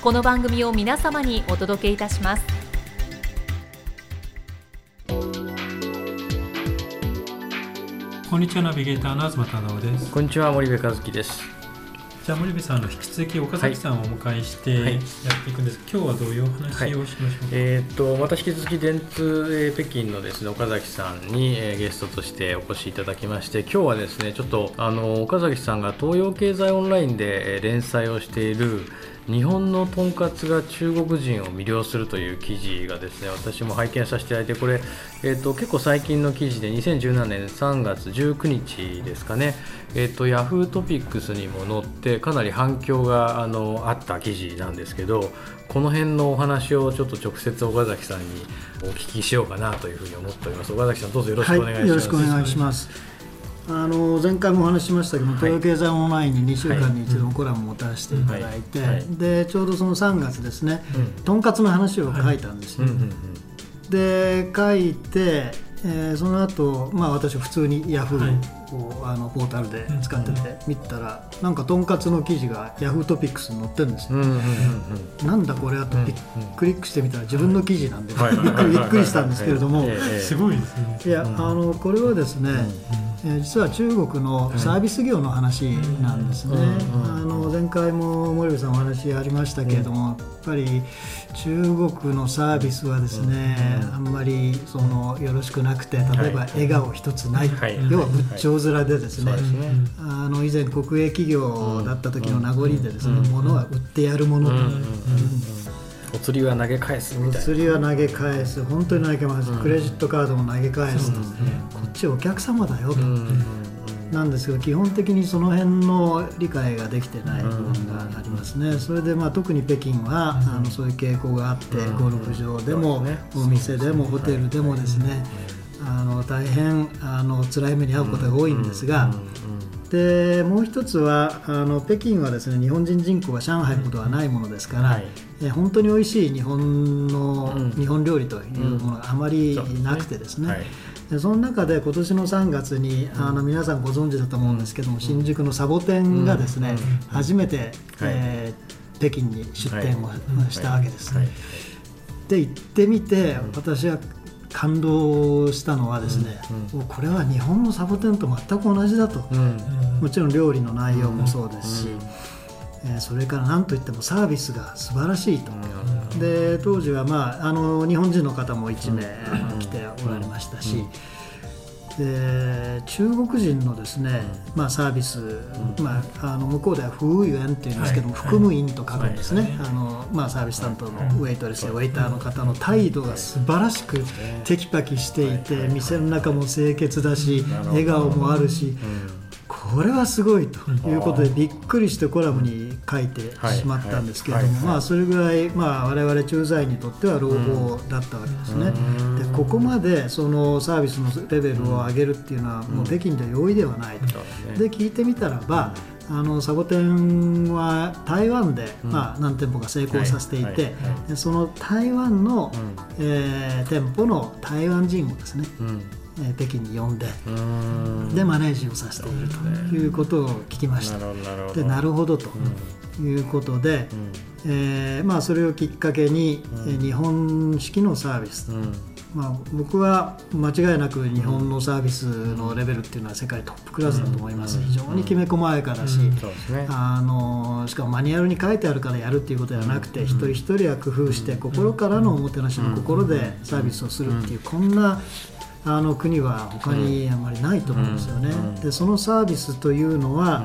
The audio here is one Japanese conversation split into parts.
この番組を皆様にお届けいたします。こんにちはナビゲーターの東忠夫です。こんにちは森部和樹です。じゃあ森部さんの引き続き岡崎さんをお迎えしてやっていくんです、はい、今日はどういうお話をしましょうか、はい、えー、っとまた引き続き電通、えー、北京のですね岡崎さんに、えー、ゲストとしてお越しいただきまして今日はですねちょっとあの岡崎さんが東洋経済オンラインで、えー、連載をしている日本のとんかつが中国人を魅了するという記事がですね私も拝見させていただいてこれ、えーと、結構最近の記事で2017年3月19日ですかね、えーと、ヤフートピックスにも載ってかなり反響があのあった記事なんですけどこの辺のお話をちょっと直接岡崎さんにお聞きしようかなというふうに思っております。岡崎さんどうぞよろしくお願いします、はい、よろしくお願いします。あの前回もお話ししましたけど、東洋経済オンラインに2週間に一度コラムを持たせていただいて、でちょうどその3月ですね、とんかつの話を書いたんですよ。で書いて、えー、その後、まあ私普通にヤフーを、あのポータルで使ってて見たら、なんかとんかつの記事がヤフートピックスに載ってるんですよ。なんだこれはとクリックしてみたら自分の記事なんで、びっくりしたんですけれども、すごい。ですね。い。やあのこれはですね。え実は中国のサービス業の話なんですね、あの前回も森部さんお話ありましたけれども、やっぱり中国のサービスはですね、あんまりそのよろしくなくて例えば笑顔一つない、要は仏頂面でですね,、あの以前国営企業だった時の名残でですね、物は売ってやるものと。お釣りは投げ返すみたいな。お釣りは投げ返す。本当に投げ返す、うん、クレジットカードも投げ返す。と、うん、こっちお客様だよ。と、うん、なんですけど基本的にその辺の理解ができてない部分がありますね、それでまあ特に北京は、あのそういう傾向があって、ゴルフ場でも、お店でもホテルでもですね、あの大変あの辛い目に遭うことが多いんですが、でもう一つはあの北京はですね日本人人口が上海ほどはないものですから、はい、え本当に美味しい日本の、うん、日本料理というものがあまりなくてですね、うんそで、ね。はい、その中で今年の3月にあの皆さんご存知だと思うんですけども、新宿のサボテンがですね、初めて、えー、北京に出店をしたわけです。で行ってみて私は感動したのはですね、うんうん、これは日本のサボテンと全く同じだと、うん、もちろん料理の内容もそうですし、えー、それから何といってもサービスが素晴らしいと、で当時は、まあ、あの日本人の方も1名来ておられましたし。で中国人のですね、まあ、サービス、まあ、あの向こうでは服務員っていうんですけども、はい、服務員と書くんですね、あのまあ、サービス担当のウェイトレスやウェイターの方の態度が素晴らしくテキパキしていて店の中も清潔だし笑顔もあるし、これはすごいということでびっくりしてコラムに書いてしまったんですけれども、まあ、それぐらい、まあ、我々駐在員にとっては朗報だったわけですね。でここまでそのサービスのレベルを上げるっていうのはもう北京では容易ではないと。で聞いてみたらばあのサボテンは台湾で、まあ、何店舗か成功させていて、その台湾の、えー、店舗の台湾人をですね、え北京に呼んででマネージをさせているということを聞きました。でなるほどということで、うん、えー、まあ、それをきっかけに、うん、日本式のサービス、まあ、僕は間違いなく日本のサービスのレベルっていうのは世界トップクラスだと思います、非常にきめ細やかだし、あのしかもマニュアルに書いてあるからやるっていうことではなくて、一人一人は工夫して心からのおもてなしの心でサービスをするっていう、こんなあの国は他にあん。まりないと思うんですよね、でそのサービスというのは、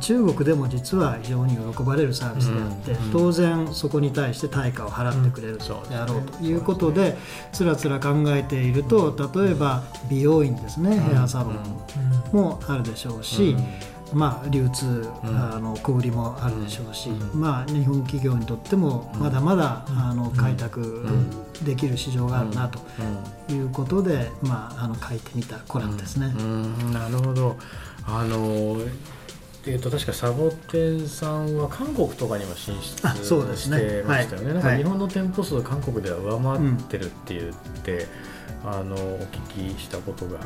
中国でも実は非常に喜ばれるサービスであって、当然そこに対して対価を払ってくれるであろうということでつらつら考えていると例えば美容院ですね、ヘアサロンもあるでしょうし、まあ、流通、あの小売りもあるでしょうし、まあ、日本企業にとってもまだまだ、あの開拓できる市場があるなということで、まあ、あの書いてみたコラムですね。なるほど。あのえー、と確かサボテンさんは韓国とかにも進出してましたよね、ねはい、なんか日本の店舗数韓国では上回ってるって言って、うん、あのお聞きしたことが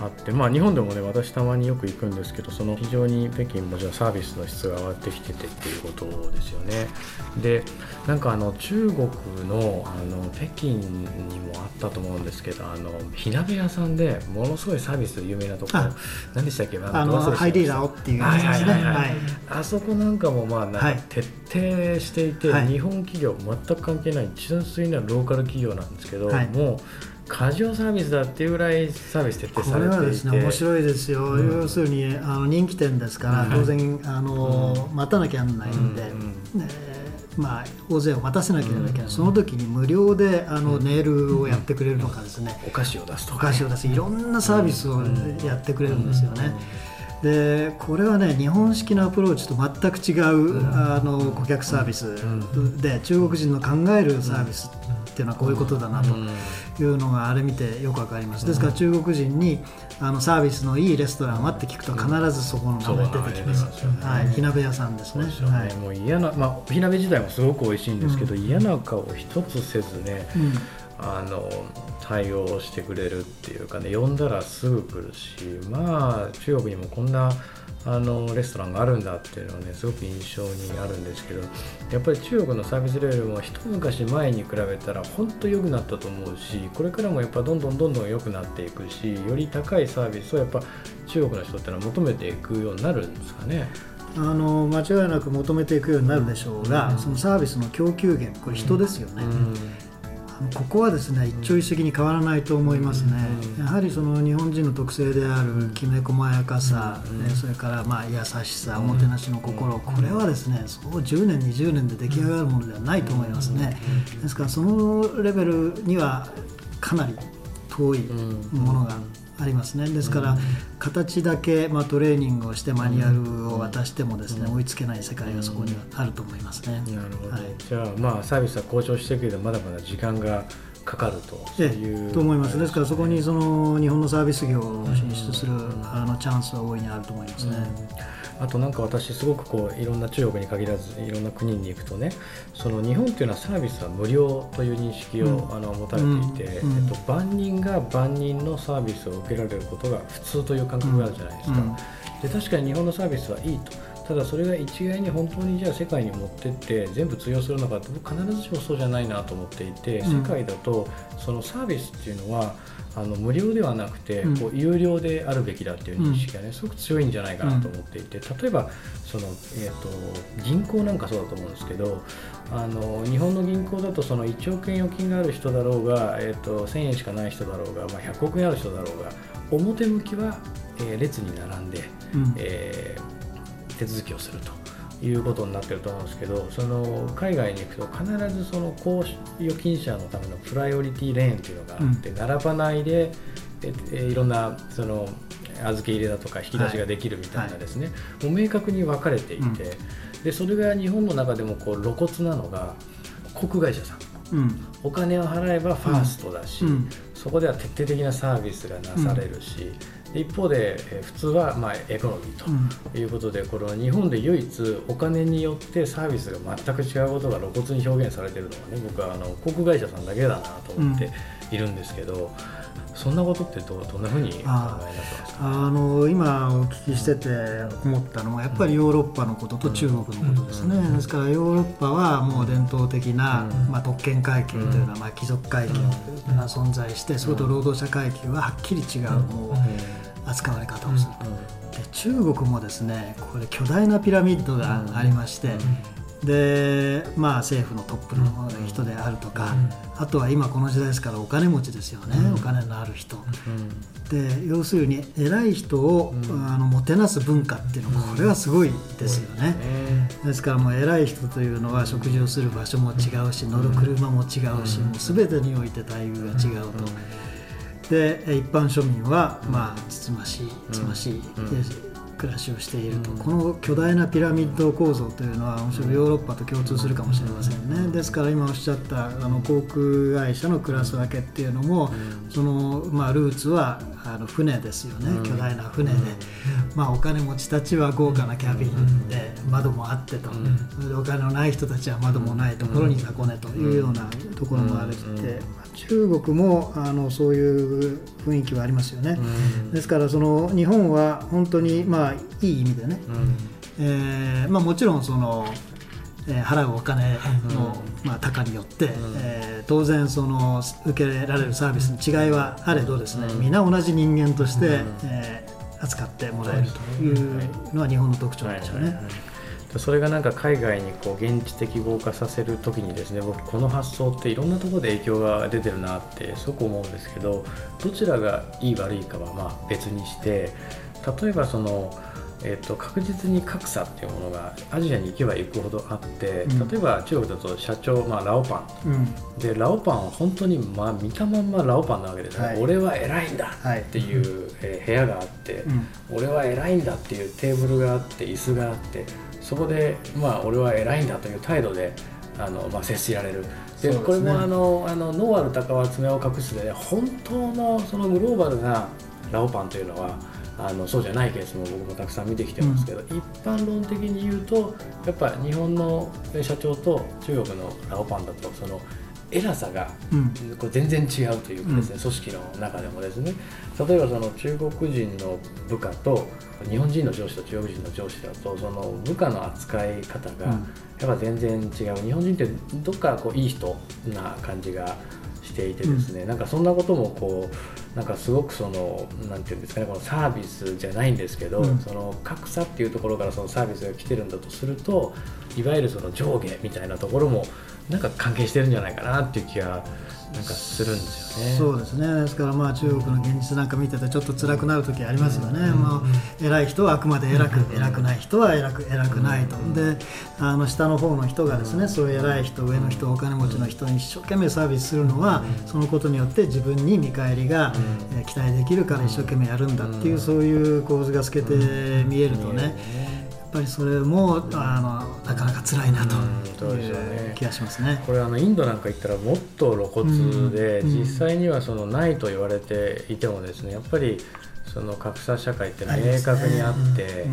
あって、まあ、日本でもね私たまによく行くんですけどその非常に北京もじゃあサービスの質が上がってきててっていうことですよね。でなんかあの中国のあの北京にもあったと思うんですけどあの火鍋屋さんでものすごいサービス有名なところ何でしたっけ？あのハイディラオっていうやつですね。あそこなんかもまあなんか徹底していて、はい、日本企業全く関係ない純粋なローカル企業なんですけど、はい、もう過剰サービスだっていうぐらいサービス徹底されていて。これはですね面白いですよ、うん、要するにあの人気店ですから、当然あの、うん、待たなきゃならないんで、うん、まあ、大勢を待たせなければいけない、その時に無料であのネイルをやってくれるとかですね、お菓子を出すとか、お菓子を出す。いろんなサービスをやってくれるんですよね。でこれはね日本式のアプローチと全く違う、あの顧客サービスで、中国人の考えるサービスっていうのはこういうことだなというのがあれ見てよくわかります。ですから中国人にあのサービスのいいレストランはって聞くと必ずそこの名前出てきます、はい、火鍋屋さんですね、ね、はい、もう嫌な、まあ、火鍋自体もすごく美味しいんですけど、うん、嫌な顔一つせずね、うん。あの対応してくれるっていうかね呼んだらすぐ来るしまあ中国にもこんなあのレストランがあるんだっていうのはねすごく印象にあるんですけどやっぱり中国のサービスレベルも一昔前に比べたら本当良くなったと思うしこれからもやっぱどんどんどんどん良くなっていくしより高いサービスをやっぱ中国の人ってのは求めていくようになるんですかね？あの間違いなく求めていくようになるでしょうが、うん、そのサービスの供給源これ人ですよね。うんここはですね一朝一夕に変わらないと思いますね、やはりその日本人の特性であるきめ細やかさ、ね、それからまあ優しさおもてなしの心これはですねそう10年20年で出来上がるものではないと思いますね。ですからそのレベルにはかなり遠いものがありますね。ですから、形だけ、まあ、トレーニングをしてマニュアルを渡してもですね、追いつけない世界がそこにはあると思いますね。なるほど、はい、じゃあまあサービスは向上していくけどまだまだ時間がかかると。いう、と思います、ですからそこにその日本のサービス業を進出する、あのチャンスは大いにあると思いますね。あとなんか私すごくこういろんな中国に限らずいろんな国に行くとねその日本っていうのはサービスは無料という認識を、うん、あの持たれていて、うん、えっと、万人が万人のサービスを受けられることが普通という感覚があるじゃないですか。で確かに日本のサービスはいいとただそれが一概に本当にじゃあ世界に持ってって全部通用するのかって僕必ずしもそうじゃないなと思っていて、世界だとそのサービスっていうのはあの無料ではなくて、こう有料であるべきだっていう認識がね、すごく強いんじゃないかなと思っていて例えばその、えーと、銀行なんかそうだと思うんですけどあの日本の銀行だとその1億円預金がある人だろうが、えーと、1000円しかない人だろうが、まあ、100億円ある人だろうが表向きは、えー、列に並んで、うん、えー、手続きをすると。いうことになってると思うんですけどその海外に行くと必ずその高預金者のためのプライオリティレーンっていうのがあって、うん、並ばないでえいろんなその預け入れだとか引き出しができるみたいなですね、はいはい、もう明確に分かれていて、うん、でそれが日本の中でもこう露骨なのが航空会社さん、うん、お金を払えばファーストだし、そこでは徹底的なサービスがなされるし、一方で、え普通はまあエコノミーということで、これは日本で唯一お金によってサービスが全く違うことが露骨に表現されているのはね僕はあの航空会社さんだけだなと思っているんですけど、そんなことってどどんなふうに考えられてますか？あの今お聞きしてて思ったのはやっぱりヨーロッパのことと中国のことですね、うん。ですからヨーロッパはもう伝統的な、うん。まあ、特権階級というのは、まあ、貴族階級が存在して、それと労働者階級ははっきり違う、もう扱われ方をすると。で中国もですねこれ巨大なピラミッドがありまして、でまあ政府のトップの人であるとか、あとは今この時代ですからお金持ちですよね、お金のある人。で要するに偉い人を、あのもてなす文化っていうのこれはすごいですよね。ですからもう偉い人というのは食事をする場所も違うし乗る車も違うし、もう全てにおいて待遇が違うと。で一般庶民は、まあ、つつましいつましい、暮らしをしていると、この巨大なピラミッド構造というのはむしろヨーロッパと共通するかもしれませんね。ですから今おっしゃったあの航空会社のクラス分けっていうのも、そのまあ、ルーツはあの船ですよね、巨大な船で、まあ、お金持ちたちは豪華なキャビンで窓もあってと、それでお金のない人たちは窓もないところに箱根というようなところもあるって、中国もあのそういう雰囲気はありますよね、ですからその日本は本当にまあいい意味でね、えーまあ、もちろんその、えー、払うお金の、まあ、高によって、えー、当然その受けられるサービスに違いはあれどですね、皆同じ人間として、えー、扱ってもらえるというのは日本の特徴なんでしょうね。それがなんか海外にこう現地適合化させる時にですね僕この発想っていろんなところで影響が出てるなってすごく思うんですけどどちらがいい悪いかはまあ別にして例えばそのえーと、確実に格差っていうものがアジアに行けば行くほどあって、うん、例えば中国だと社長、まあ、ラオパン、うん、でラオパンは本当に、まあ、見たまんまラオパンなわけですね、はい、俺は偉いんだっていう、部屋があって、うん、俺は偉いんだっていうテーブルがあって椅子があってそこで、まあ、俺は偉いんだという態度であの、まあ、接しられる。で、ね、これもあのあのノーアル鷹は爪を隠すで本当のそのグローバルなラオパンというのはあのそうじゃないケースも僕もたくさん見てきてますけど、うん、一般論的に言うとやっぱ日本の社長と中国のラオパンだとその偉さがこう全然違うというかですね、うん、組織の中でもですね。例えばその中国人の部下と日本人の上司と中国人の上司だとその部下の扱い方がやっぱ全然違う。日本人ってどっかこういい人な感じがしていてですね、うん、なんかそんなこともこうなんかすごくそのなんていうんですかねこのサービスじゃないんですけど、うん、その格差っていうところからそのサービスが来てるんだとするといわゆるその上下みたいなところもなんか関係してるんじゃないかなっていう気がなんかするんですよね。そうですね。ですからまあ中国の現実なんか見ててちょっと辛くなる時ありますよね。うん、まあ偉い人はあくまで偉く、うん、偉くない人は偉く偉くないと。で、あの下の方の人がですね、そういう偉い人、上の人、お金持ちの人に一生懸命サービスするのは、そのことによって自分に見返りが、え期待できるから一生懸命やるんだっていうそういう構図が透けて見えるとね。やっぱりそれもあのなかなか辛いなという気がしますね。これあのインドなんか行ったらもっと露骨で、実際にはそのないと言われていてもですねやっぱりその格差社会って明確にあって、ね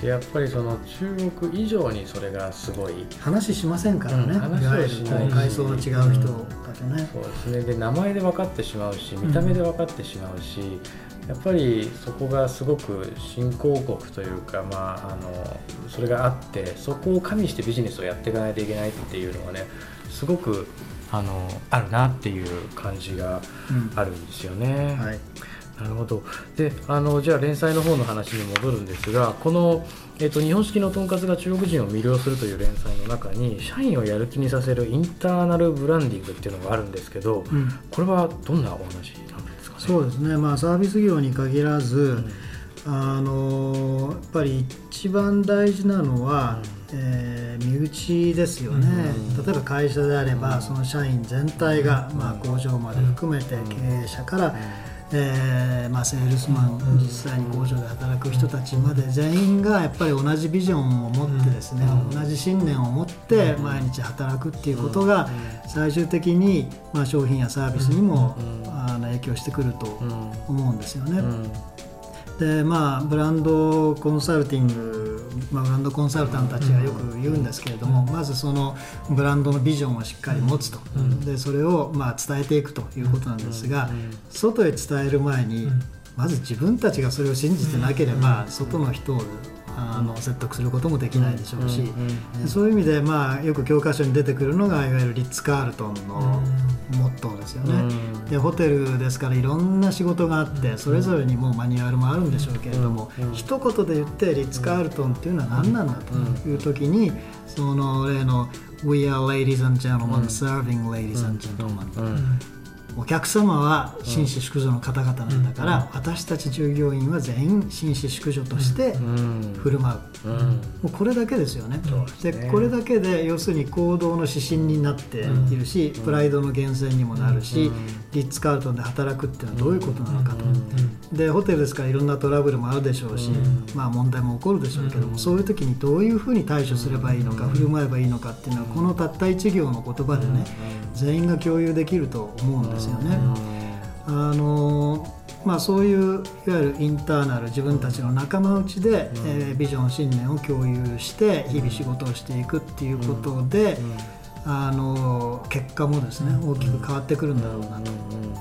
うん、やっぱりその中国以上にそれがすごい。話しませんからね、うん、話をしない。階層の違う人だとね、うん、そうですね。で名前で分かってしまうし見た目で分かってしまうし、やっぱりそこがすごく新興国というか、まあ、あのそれがあってそこを加味してビジネスをやっていかないといけないっていうのはねすごくあのあるなっていう感じがあるんですよね。はいなるほど。であのじゃあ連載の方の話に戻るんですがこの、えーと、日本式のとんかつが中国人を魅了するという連載の中に社員をやる気にさせるインターナルブランディングっていうのがあるんですけど、うん、これはどんなお話なんですかね？そうですね、まあ、サービス業に限らず、うん、あのやっぱり一番大事なのは、うん、えー、身内ですよね、例えば会社であれば、その社員全体が、まあ、工場まで含めて経営者から、えーまあ、セールスマン、実際に工場で働く人たちまで全員がやっぱり同じビジョンを持ってですね、同じ信念を持って毎日働くっていうことが最終的に、まあ、商品やサービスにも、あの影響してくると思うんですよね。でまあブランドコンサルティング、まあ、ブランドコンサルタントたちがよく言うんですけれども、まずそのブランドのビジョンをしっかり持つと、でそれをまあ伝えていくということなんですが、外へ伝える前に、まず自分たちがそれを信じてなければ、外の人をあの説得することもできないでしょうし、そういう意味で、まあ、よく教科書に出てくるのがいわゆるリッツ・カールトンのモットーですよね。でホテルですからいろんな仕事があってそれぞれにもうマニュアルもあるんでしょうけれども、一言で言ってリッツ・カールトンっていうのは何なんだという時にその例の「We are ladies and gentlemen serving ladies and gentlemen」お客様は紳士淑女の方々なんだから、私たち従業員は全員紳士淑女として振る舞う、もうこれだけですよね。でこれだけで要するに行動の指針になっているし、プライドの源泉にもなるし、リッツ・カールトンで働くっていうのはどういうことなのかと、でホテルですからいろんなトラブルもあるでしょうし、まあ、問題も起こるでしょうけども、そういう時にどういうふうに対処すればいいのか、振る舞えばいいのかっていうのはこのたった一行の言葉でね、全員が共有できると思うんですよね。あのまあ、そういういわゆるインターナル自分たちの仲間内で、うん、えー、ビジョン信念を共有して日々仕事をしていくっていうことで、うん、あの結果もですね大きく変わってくるんだろうなと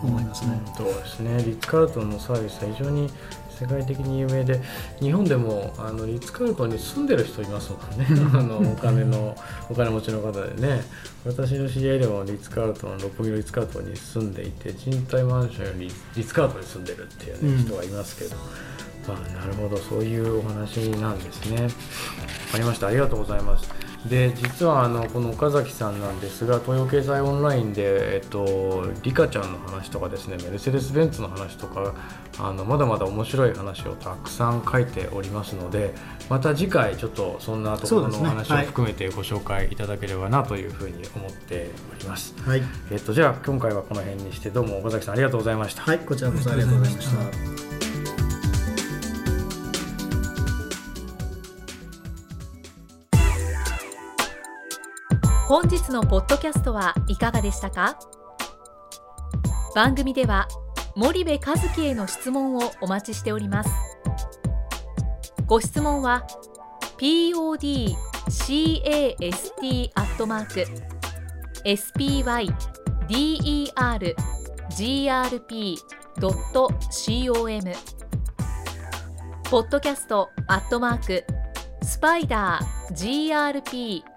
思いますね。そうですね。リッツ・カールトンのサービスは非常に世界的に有名で日本でもあのリッツ・カールトンに住んでる人いますもんね。あのお金の お金持ちの方でね。私の知り合いでもリッツ・カールトン六本木のリッツ・カールトンに住んでいて賃貸マンションよりリッツ・カールトンに住んでるっていう、ね、人がいますけど、まあ、なるほど。そういうお話なんですね。わかりました。ありがとうございます。で実はあのこの岡崎さんなんですが東洋経済オンラインで、えっと、リカちゃんの話とかですねメルセデス・ベンツの話とかあのまだまだ面白い話をたくさん書いておりますのでまた次回ちょっとそんなところのお話を含めてご紹介いただければなというふうに思っております、はい。えっと、じゃあ今回はこの辺にしてどうも岡崎さんありがとうございました。はいこちらこそありがとうございました本日のポッドキャストはいかがでしたか？番組では森部一樹への質問をお待ちしております。ご質問は podcast アットマーク spydergrp.com ポッドキャストアットマークスパイダー grp